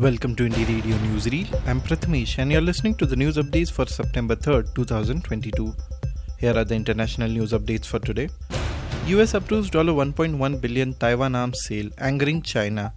Welcome to Indie Radio Newsreel. I'm Prathamesh and you're listening to the news updates for September 3rd, 2022. Here are the international news updates for today. US approves $1.1 billion Taiwan arms sale, angering China.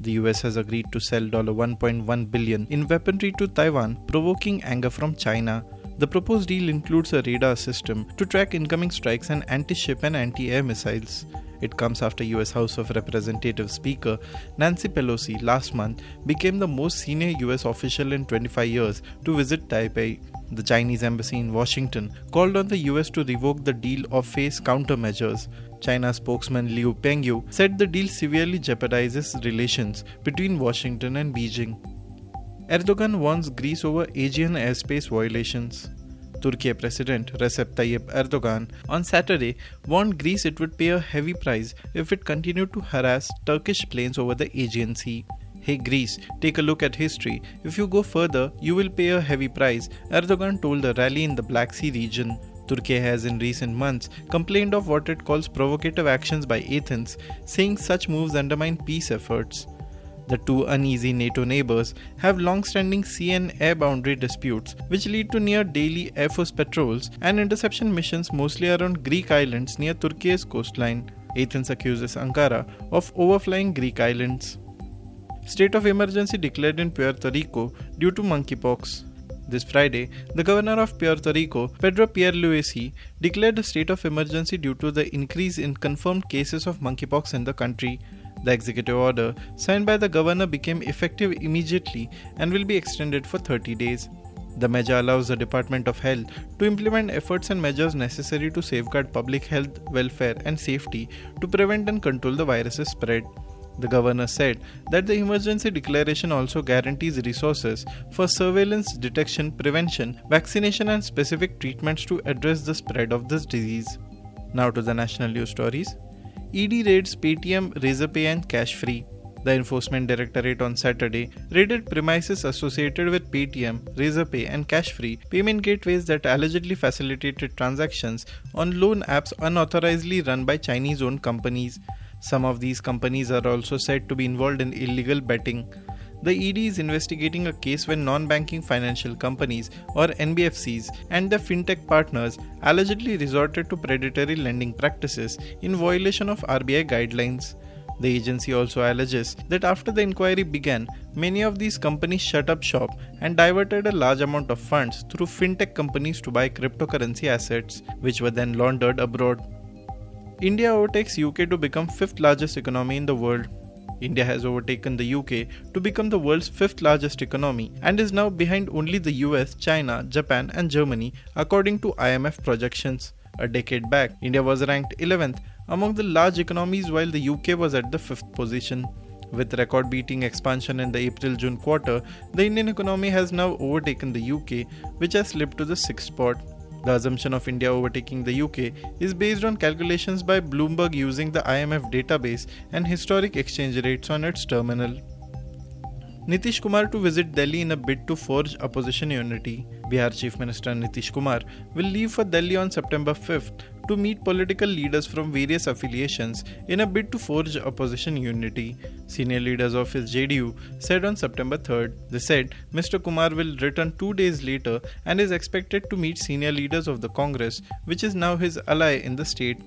The US has agreed to sell $1.1 billion in weaponry to Taiwan, provoking anger from China. The proposed deal includes a radar system to track incoming strikes and anti ship and anti air missiles. It comes after US House of Representatives Speaker Nancy Pelosi last month became the most senior US official in 25 years to visit Taipei. The Chinese embassy in Washington called on the US to revoke the deal or face countermeasures. China spokesman Liu Pengyu said the deal severely jeopardizes relations between Washington and Beijing. Erdogan warns Greece over Aegean airspace violations. Turkey President Recep Tayyip Erdogan on Saturday warned Greece it would pay a heavy price if it continued to harass Turkish planes over the Aegean Sea. Hey Greece, take a look at history. If you go further, you will pay a heavy price, Erdogan told a rally in the Black Sea region. Turkey has in recent months complained of what it calls provocative actions by Athens, saying such moves undermine peace efforts. The two uneasy NATO neighbors have long standing sea and air boundary disputes, which lead to near daily Air Force patrols and interception missions mostly around Greek islands near Turkey's coastline. Athens accuses Ankara of overflying Greek islands. State of emergency declared in Puerto Rico due to monkeypox. This Friday, the governor of Puerto Rico, Pedro Pierluisi, declared a state of emergency due to the increase in confirmed cases of monkeypox in the country. The executive order signed by the governor became effective immediately and will be extended for 30 days. The measure allows the Department of Health to implement efforts and measures necessary to safeguard public health, welfare, and safety to prevent and control the virus's spread. The governor said that the emergency declaration also guarantees resources for surveillance, detection, prevention, vaccination, and specific treatments to address the spread of this disease. Now to the national news stories. ED raids Paytm, Razorpay and Cashfree. The Enforcement Directorate on Saturday raided premises associated with Paytm, Razorpay, and Cashfree payment gateways that allegedly facilitated transactions on loan apps unauthorizedly run by Chinese owned companies. Some of these companies are also said to be involved in illegal betting. The ED is investigating a case when non banking financial companies or NBFCs and their fintech partners allegedly resorted to predatory lending practices in violation of RBI guidelines. The agency also alleges that after the inquiry began, many of these companies shut up shop and diverted a large amount of funds through fintech companies to buy cryptocurrency assets, which were then laundered abroad. India overtakes UK to become fifth largest economy in the world. India has overtaken the UK to become the world's fifth largest economy and is now behind only the US, China, Japan, and Germany, according to IMF projections. A decade back, India was ranked 11th among the large economies while the UK was at the 5th position. With record beating expansion in the April June quarter, the Indian economy has now overtaken the UK, which has slipped to the 6th spot. The assumption of India overtaking the UK is based on calculations by Bloomberg using the IMF database and historic exchange rates on its terminal. Nitish Kumar to visit Delhi in a bid to forge opposition unity. Bihar Chief Minister Nitish Kumar will leave for Delhi on September 5th to meet political leaders from various affiliations in a bid to forge opposition unity. Senior leaders of his JDU said on September 3rd. They said Mr. Kumar will return two days later and is expected to meet senior leaders of the Congress, which is now his ally in the state.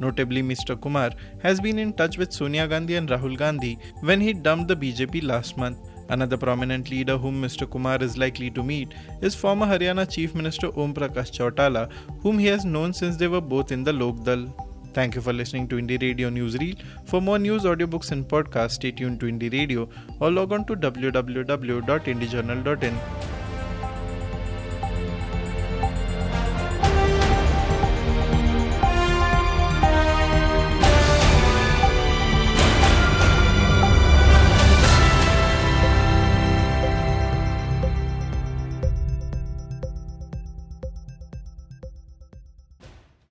Notably, Mr. Kumar has been in touch with Sonia Gandhi and Rahul Gandhi when he dumped the BJP last month. Another prominent leader whom Mr. Kumar is likely to meet is former Haryana Chief Minister Om Prakash Chautala, whom he has known since they were both in the Lok Dal. Thank you for listening to Indie Radio Newsreel. For more news, audiobooks, and podcasts, stay tuned to Indie Radio or log on to www.indiejournal.in.